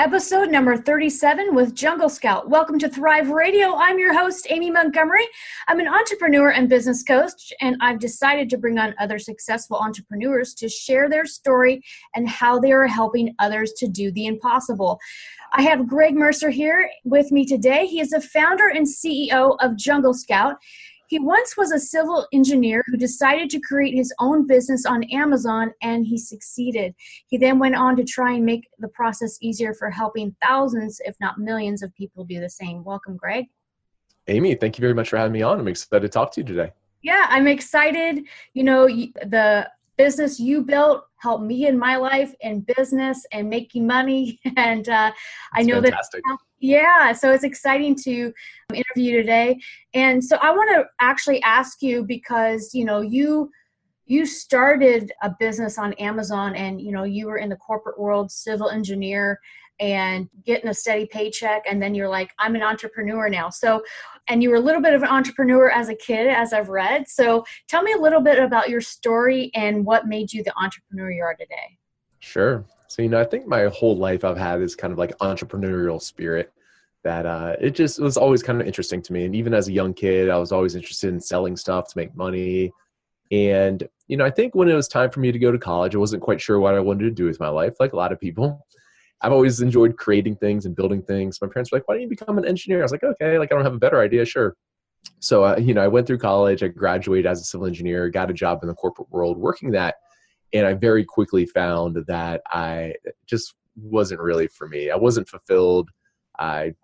Episode number 37 with Jungle Scout. Welcome to Thrive Radio. I'm your host, Amy Montgomery. I'm an entrepreneur and business coach, and I've decided to bring on other successful entrepreneurs to share their story and how they are helping others to do the impossible. I have Greg Mercer here with me today. He is the founder and CEO of Jungle Scout. He once was a civil engineer who decided to create his own business on Amazon and he succeeded. He then went on to try and make the process easier for helping thousands, if not millions, of people do the same. Welcome, Greg. Amy, thank you very much for having me on. I'm excited to talk to you today. Yeah, I'm excited. You know, the business you built helped me in my life and business and making money. And uh, I know fantastic. that yeah, so it's exciting to interview today. And so I want to actually ask you because, you know, you you started a business on Amazon and you know, you were in the corporate world, civil engineer and getting a steady paycheck and then you're like I'm an entrepreneur now. So and you were a little bit of an entrepreneur as a kid as I've read. So tell me a little bit about your story and what made you the entrepreneur you are today. Sure. So, you know, I think my whole life I've had this kind of like entrepreneurial spirit that uh, it just was always kind of interesting to me. And even as a young kid, I was always interested in selling stuff to make money. And, you know, I think when it was time for me to go to college, I wasn't quite sure what I wanted to do with my life, like a lot of people. I've always enjoyed creating things and building things. My parents were like, why don't you become an engineer? I was like, okay, like I don't have a better idea. Sure. So, uh, you know, I went through college, I graduated as a civil engineer, got a job in the corporate world working that and I very quickly found that I just wasn't really for me. I wasn't fulfilled. I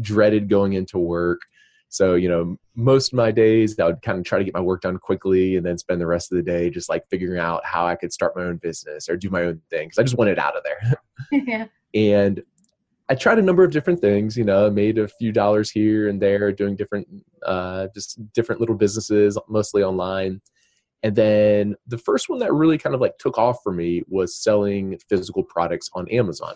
dreaded going into work. So, you know, most of my days I would kind of try to get my work done quickly and then spend the rest of the day just like figuring out how I could start my own business or do my own thing because I just wanted out of there. yeah. And I tried a number of different things, you know, made a few dollars here and there doing different, uh, just different little businesses, mostly online. And then the first one that really kind of like took off for me was selling physical products on Amazon.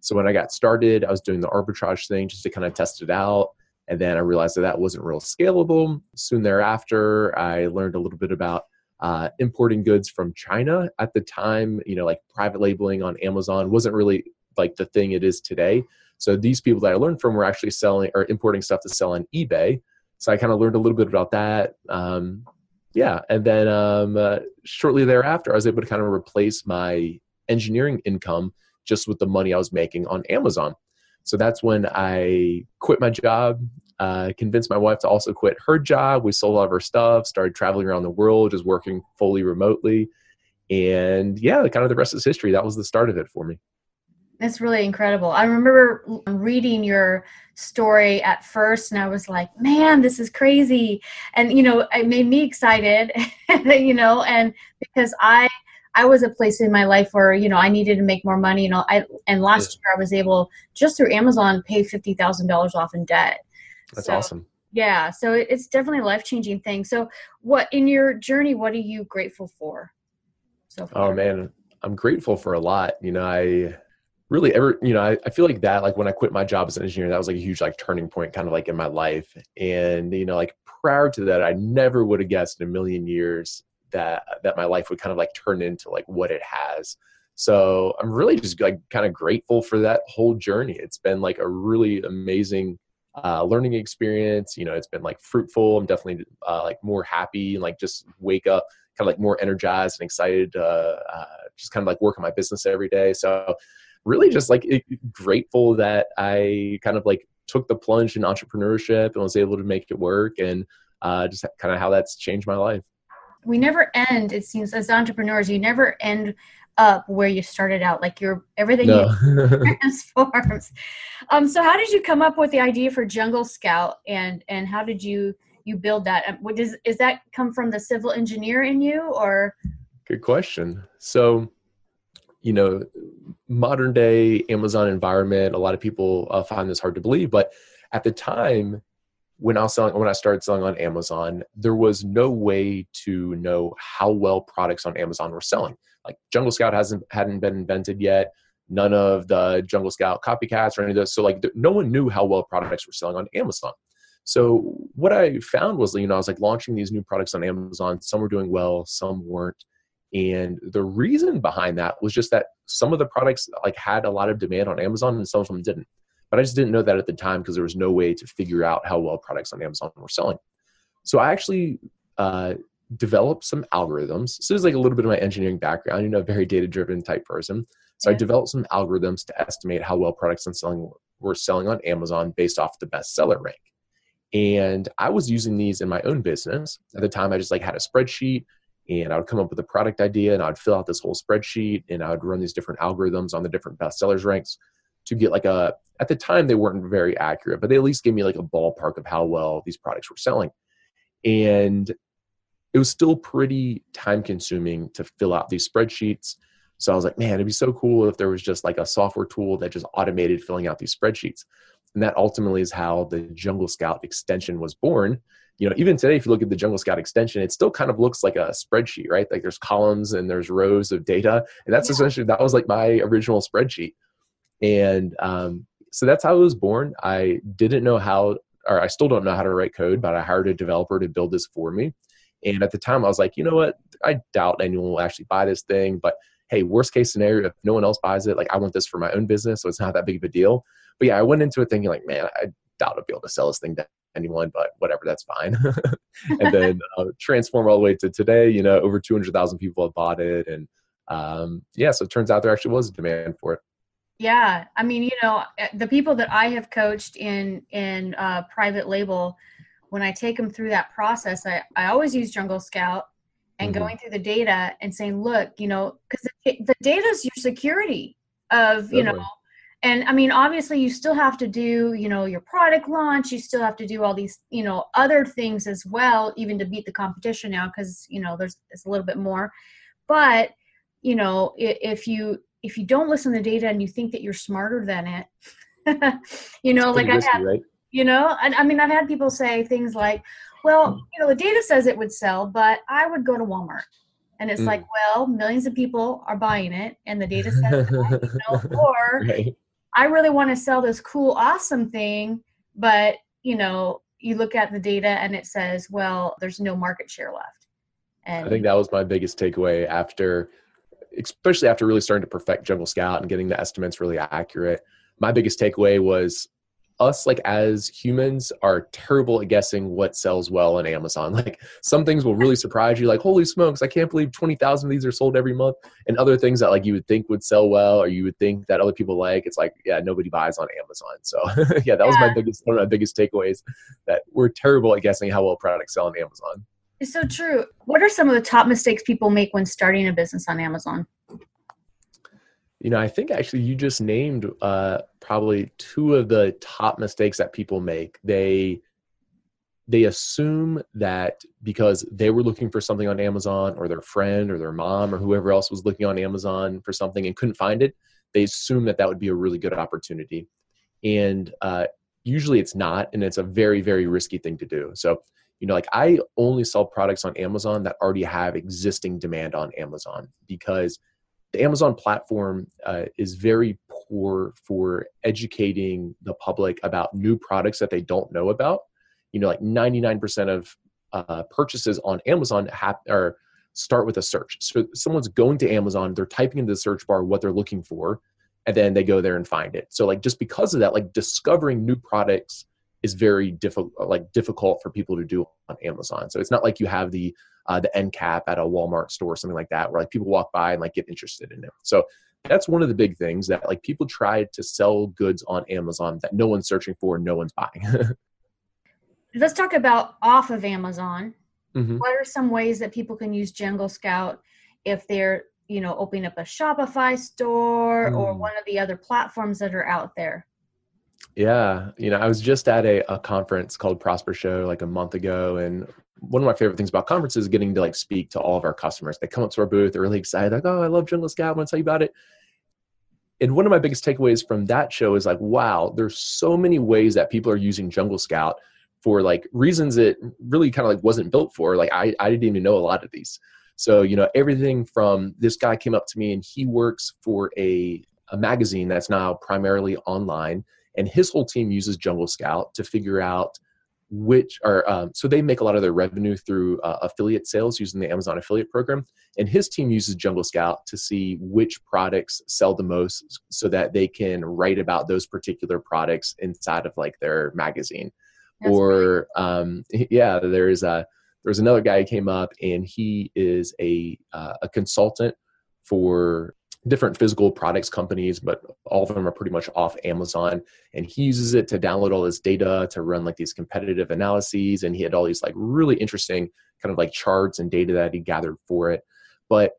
So when I got started, I was doing the arbitrage thing just to kind of test it out. And then I realized that that wasn't real scalable. Soon thereafter, I learned a little bit about uh, importing goods from China. At the time, you know, like private labeling on Amazon wasn't really like the thing it is today. So these people that I learned from were actually selling or importing stuff to sell on eBay. So I kind of learned a little bit about that. Um, yeah, and then um, uh, shortly thereafter, I was able to kind of replace my engineering income just with the money I was making on Amazon. So that's when I quit my job, uh, convinced my wife to also quit her job. We sold all of our stuff, started traveling around the world, just working fully remotely. And yeah, kind of the rest is history. That was the start of it for me. That's really incredible. I remember reading your story at first and I was like, man, this is crazy. And, you know, it made me excited, you know, and because I, I was a place in my life where, you know, I needed to make more money. You know, I, and last year I was able just through Amazon pay $50,000 off in debt. That's so, awesome. Yeah. So it's definitely a life changing thing. So what in your journey, what are you grateful for? So oh, far? Oh man, I'm grateful for a lot. You know, I, really ever you know I, I feel like that like when i quit my job as an engineer that was like a huge like turning point kind of like in my life. And you know like prior to that i never would have guessed in a million years that that my life would kind of like turn into like what it has. So i'm really just like kind of grateful for that whole journey. It's been like a really amazing uh, learning experience. You know it's been like fruitful. I'm definitely uh, like more happy and like just wake up kind of like more energized and excited uh, uh, just kind of like work on my business every day. So really just like grateful that I kind of like took the plunge in entrepreneurship and was able to make it work and uh, just kind of how that's changed my life. We never end, it seems, as entrepreneurs, you never end up where you started out. Like your everything no. transforms. Um, so how did you come up with the idea for Jungle Scout and and how did you you build that? What does is that come from the civil engineer in you or? Good question. So you know modern day amazon environment a lot of people uh, find this hard to believe but at the time when i was selling when i started selling on amazon there was no way to know how well products on amazon were selling like jungle scout hasn't hadn't been invented yet none of the Jungle Scout copycats or any of those. So like no one knew how well products were selling on Amazon. So what I found was, you know, I was like launching these new products on Amazon. Some were doing well, some weren't. And the reason behind that was just that some of the products like had a lot of demand on Amazon and some of them didn't. But I just didn't know that at the time because there was no way to figure out how well products on Amazon were selling. So I actually uh, developed some algorithms. So there's like a little bit of my engineering background, you know, very data driven type person. So yeah. I developed some algorithms to estimate how well products on selling were selling on Amazon based off the bestseller rank. And I was using these in my own business. At the time, I just like had a spreadsheet and I would come up with a product idea and I would fill out this whole spreadsheet and I would run these different algorithms on the different bestsellers ranks to get like a at the time they weren't very accurate, but they at least gave me like a ballpark of how well these products were selling. And it was still pretty time consuming to fill out these spreadsheets. So I was like, man, it'd be so cool if there was just like a software tool that just automated filling out these spreadsheets. And that ultimately is how the Jungle Scout extension was born. You know, even today, if you look at the Jungle Scout extension, it still kind of looks like a spreadsheet, right? Like there's columns and there's rows of data. And that's yeah. essentially, that was like my original spreadsheet. And um, so that's how it was born. I didn't know how, or I still don't know how to write code, but I hired a developer to build this for me. And at the time, I was like, you know what? I doubt anyone will actually buy this thing. But hey, worst case scenario, if no one else buys it, like I want this for my own business, so it's not that big of a deal. But yeah, I went into it thinking like, man, I doubt I'll be able to sell this thing to anyone, but whatever, that's fine. and then uh, transform all the way to today, you know, over 200,000 people have bought it. And um, yeah, so it turns out there actually was a demand for it. Yeah, I mean, you know, eh, the people that I have coached in in uh, private label, when I take them through that process, I, I always use Jungle Scout and mm-hmm. going through the data and saying, look, you know, because the, the data is your security of, you know, and I mean, obviously, you still have to do, you know, your product launch. You still have to do all these, you know, other things as well, even to beat the competition now, because you know, there's it's a little bit more. But you know, if you if you don't listen to data and you think that you're smarter than it, you know, like I've had, right? you know, and I mean, I've had people say things like, well, hmm. you know, the data says it would sell, but I would go to Walmart. And it's mm. like, well, millions of people are buying it, and the data says, you know, or right. I really want to sell this cool, awesome thing, but you know, you look at the data and it says, well, there's no market share left. And I think that was my biggest takeaway after especially after really starting to perfect Jungle Scout and getting the estimates really accurate, my biggest takeaway was us like as humans are terrible at guessing what sells well on Amazon. Like some things will really surprise you, like holy smokes, I can't believe twenty thousand of these are sold every month, and other things that like you would think would sell well or you would think that other people like, it's like yeah, nobody buys on Amazon. So yeah, that was my biggest one of my biggest takeaways that we're terrible at guessing how well products sell on Amazon. It's so true. What are some of the top mistakes people make when starting a business on Amazon? You know, I think actually you just named uh, probably two of the top mistakes that people make. They they assume that because they were looking for something on Amazon or their friend or their mom or whoever else was looking on Amazon for something and couldn't find it, they assume that that would be a really good opportunity. And uh, usually it's not, and it's a very, very risky thing to do. So you know like i only sell products on amazon that already have existing demand on amazon because the amazon platform uh, is very poor for educating the public about new products that they don't know about. You know like 99% of uh, purchases on amazon or start with a search. So someone's going to amazon they're typing into the search bar what they're looking for and then they go there and find it. So like just because of that like discovering new products is very difficult like difficult for people to do on Amazon. So it's not like you have the uh, the end cap at a Walmart store or something like that where like people walk by and like get interested in it. So that's one of the big things that like people try to sell goods on Amazon that no one's searching for, no one's buying. Let's talk about off of Amazon. Mm-hmm. What are some ways that people can use Jungle Scout if they're you know opening up a Shopify store mm. or one of the other platforms that are out there? Yeah, you know, I was just at a, a conference called Prosper Show like a month ago, and one of my favorite things about conferences is getting to like speak to all of our customers. They come up to our booth, they're really excited, like, "Oh, I love Jungle Scout. I want to tell you about it." And one of my biggest takeaways from that show is like, wow, there's so many ways that people are using Jungle Scout for like reasons it really kind of like wasn't built for. Like I, I didn't even know a lot of these. So, you know, everything from this guy came up to me and he works for a a magazine that's now primarily online, and his whole team uses Jungle Scout to figure out which are um, so they make a lot of their revenue through uh, affiliate sales using the Amazon affiliate program, and his team uses Jungle Scout to see which products sell the most, so that they can write about those particular products inside of like their magazine. That's or um, yeah, there's a there's another guy who came up, and he is a uh, a consultant for different physical products companies, but all of them are pretty much off Amazon. And he uses it to download all this data to run like these competitive analyses. And he had all these like really interesting kind of like charts and data that he gathered for it. But,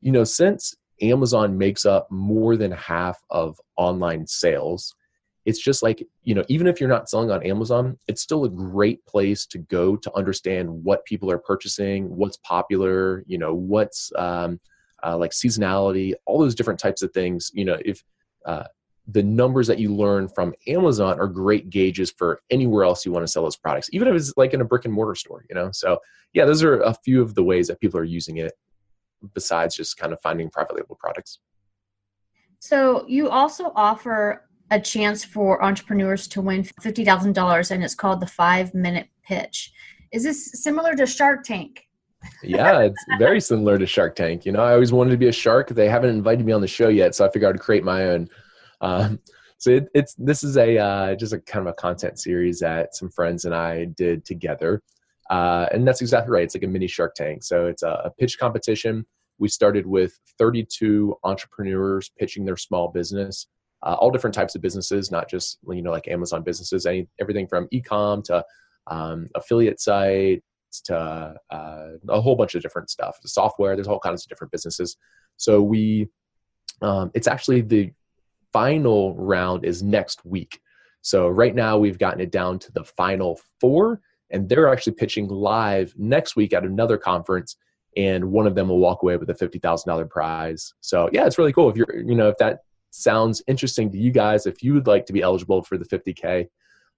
you know, since Amazon makes up more than half of online sales, it's just like, you know, even if you're not selling on Amazon, it's still a great place to go to understand what people are purchasing, what's popular, you know, what's, um, uh, like seasonality, all those different types of things. You know, if uh, the numbers that you learn from Amazon are great gauges for anywhere else you want to sell those products, even if it's like in a brick and mortar store. You know, so yeah, those are a few of the ways that people are using it, besides just kind of finding private label products. So you also offer a chance for entrepreneurs to win fifty thousand dollars, and it's called the Five Minute Pitch. Is this similar to Shark Tank? Yeah, it's very similar to Shark Tank. You know, I always wanted to be a shark. They haven't invited me on the show yet, so I figured I'd create my own. Um, so it, it's this is a uh, just a kind of a content series that some friends and I did together, uh, and that's exactly right. It's like a mini Shark Tank. So it's a, a pitch competition. We started with 32 entrepreneurs pitching their small business, uh, all different types of businesses, not just you know like Amazon businesses, any everything from ecom to um, affiliate site to uh, a whole bunch of different stuff. The software, there's all kinds of different businesses. So we, um, it's actually the final round is next week. So right now we've gotten it down to the final four, and they're actually pitching live next week at another conference, and one of them will walk away with a fifty thousand dollar prize. So yeah, it's really cool. If you're, you know, if that sounds interesting to you guys, if you would like to be eligible for the fifty k,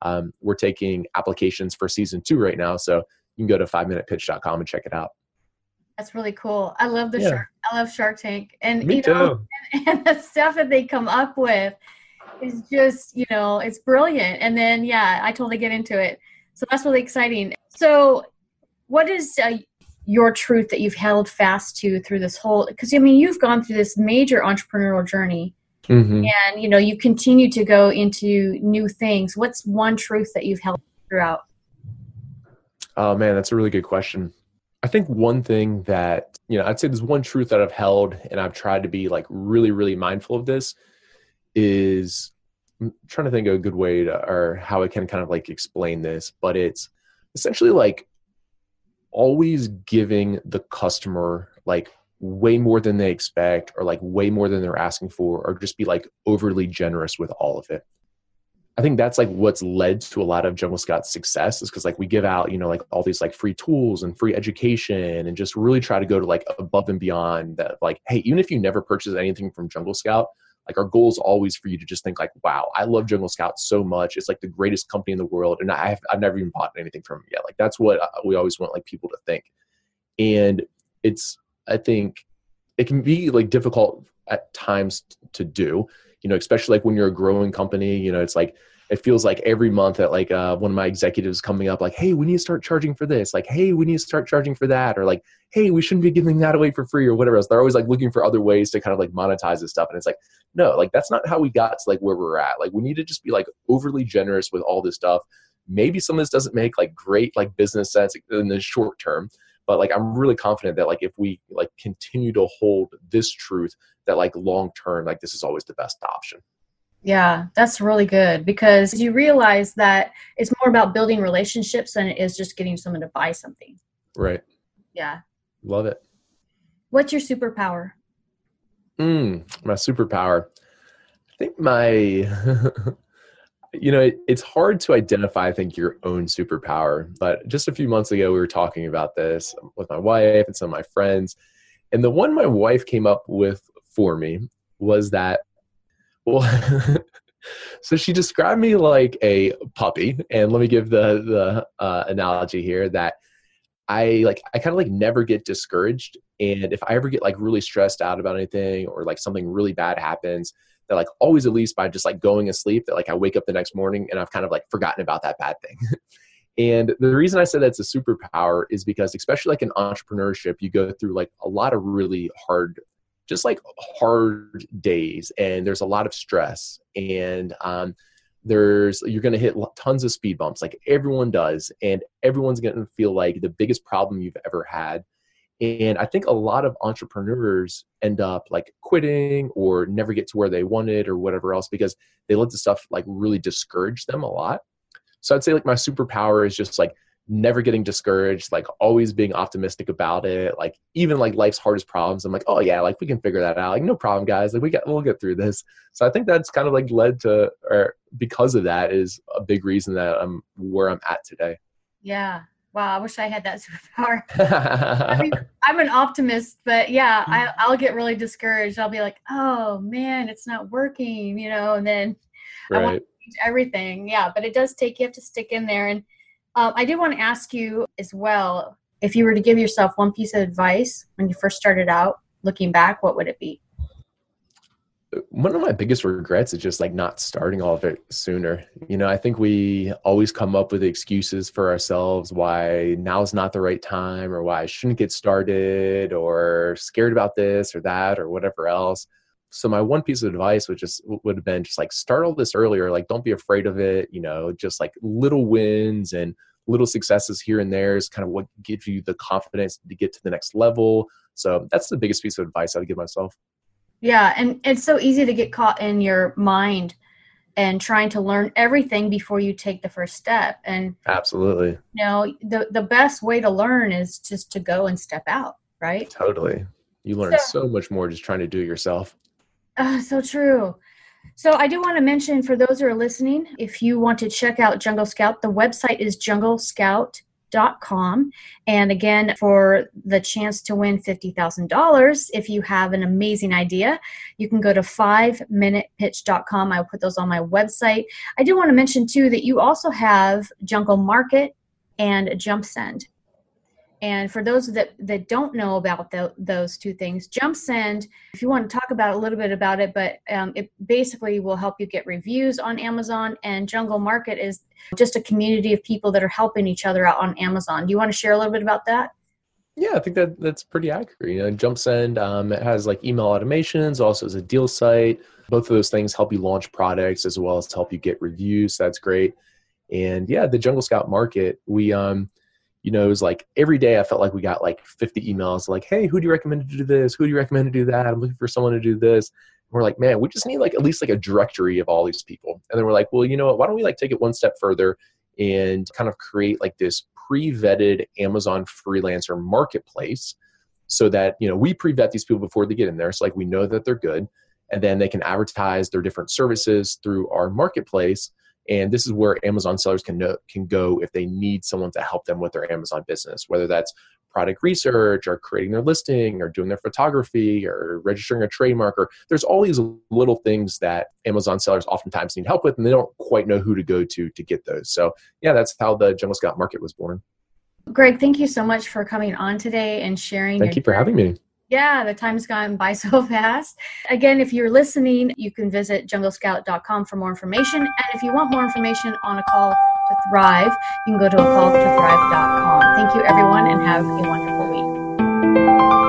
um, we're taking applications for season two right now. So you can go to five minutepitch.com and check it out. That's really cool. I love the Yeah. shark. I love Shark Tank, and Me you know, too. and, and the stuff that they come up with is just you know it's brilliant. And then yeah, I totally get into it. So that's really exciting. So, what is uh, your truth that you've held fast to through this whole? Because I mean, you've gone through this major entrepreneurial journey, Mhm. and you know you continue to go into new things. What's one truth that you've held throughout? Oh man, that's a really good question. I think one thing that, you know, I'd say there's one truth that I've held and I've tried to be like really, really mindful of this is I'm trying to think of a good way to, or how I can kind of like explain this, but it's essentially like always giving the customer like way more than they expect or like way more than they're asking for or just be like overly generous with all of it. I think that's like what's led to a lot of Jungle Scout's success is because like we give out, you know, like all these like free tools and free education and just really try to go to like above and beyond that. Like, hey, even if you never purchase anything from Jungle Scout, like our goal is always for you to just think like, wow, I love Jungle Scout so much. It's like the greatest company in the world. And I have, I've never even bought anything from them yet. Like that's what uh, we always want like people to think. And it's, I think it can be like difficult at times to do you know especially like when you're a growing company you know it's like it feels like every month that like uh, one of my executives coming up like hey we need to start charging for this like hey we need to start charging for that or like hey we shouldn't be giving that away for free or whatever else. They're always like looking for other ways to kind of like monetize this stuff and it's like no like that's not how we got to like where we're at. Like we need to just be like overly generous with all this stuff. Maybe some of this doesn't make like great like business sense in the short term but like i'm really confident that like if we like continue to hold this truth that like long term like this is always the best option Yeah, that's really good because you realize that it's more about building relationships than it is just getting someone to buy something. right Yeah. love it What's your superpower? mm, my superpower i think my you know it, it's hard to identify i think your own superpower but just a few months ago we were talking about this with my wife and some of my friends and the one my wife came up with for me was that well so she described me like a puppy and let me give the the uh, analogy here that i like i kind of like never get discouraged and if i ever get like really stressed out about anything or like something really bad happens that like always at least by just like going to sleep that like I wake up the next morning and I've kind of like forgotten about that bad thing. and the reason I said that's a superpower is because especially like in entrepreneurship, you go through like a lot of really hard just like hard days and there's a lot of stress and um, there's you're going to hit tons of speed bumps like everyone does and everyone's going to feel like the biggest problem you've ever had and I think a lot of entrepreneurs end up like quitting or never get to where they wanted or whatever else because they let the stuff like really discourage them a lot. So I'd say like my superpower is just like never getting discouraged, like always being optimistic about it. Like even like life's hardest problems, I'm like, oh yeah, like we can figure that out. Like no problem, guys. Like we get we'll get through this. So I think that's kind of like led to or because of that is a big reason that I'm where I'm at today. Yeah, Wow, I wish I had that superpower. I mean, I'm an optimist, but yeah, I, mm. I'll get really discouraged. I'll be like, oh man, it's not working, you know, and then right. I want to change everything. Yeah, but it does take, you have to stick in there. And um, I did want to ask you as well if you were to give yourself one piece of advice when you first started out, looking back, what would it be? One of my biggest regrets is just like not starting all of it sooner. You know, I think we always come up with excuses for ourselves why now's not the right time or why I shouldn't get started or scared about this or that or whatever else. So my one piece of advice would just would have been just like start all this earlier. Like don't be afraid of it. You know, just like little wins and little successes here and there is kind of what gives you the confidence to get to the next level. So that's the biggest piece of advice I would give myself. Yeah, and it's so easy to get caught in your mind and trying to learn everything before you take the first step. And absolutely, you know, the the best way to learn is just to go and step out, right? Totally. You learn so, so much more just trying to do it yourself. Uh, so true. So I do want to mention for those who are listening, if you want to check out Jungle Scout, the website is Jungle Scout com. And again, for the chance to win $50,000, if you have an amazing idea, you can go to 5minutepitch.com. I'll put those on my website. I do want to mention, too, that you also have Jungle Market and JumpSend. And for those that, that don't know about the, those two things, JumpSend, if you want to talk about a little bit about it, but um, it basically will help you get reviews on Amazon. And Jungle Market is just a community of people that are helping each other out on Amazon. Do you want to share a little bit about that? Yeah, I think that that's pretty accurate. You know, JumpSend um, it has like email automations, also as a deal site. Both of those things help you launch products as well as help you get reviews. That's great. And yeah, the Jungle Scout Market, we um, you know, it was like every day I felt like we got like 50 emails like, hey, who do you recommend to do this? Who do you recommend to do that? I'm looking for someone to do this. And we're like, man, we just need like at least like a directory of all these people. And then we're like, well, you know what? Why don't we like take it one step further and kind of create like this pre-vetted Amazon freelancer marketplace so that, you know, we pre-vet these people before they get in there. So like we know that they're good. And then they can advertise their different services through our marketplace and this is where Amazon sellers can know, can go if they need someone to help them with their Amazon business, whether that's product research or creating their listing or doing their photography or registering a trademark or there's all these little things that Amazon sellers oftentimes need help with and they don't quite know who to go to to get those. So yeah, that's how the Jungle Scout market was born. Greg, thank you so much for coming on today and sharing. Thank you for having me. Yeah, the time's gone by so fast. Again, if you're listening, you can visit junglescout.com for more information. And if you want more information on a call to thrive, you can go to a call to thrive.com. Thank you, everyone, and have a wonderful week.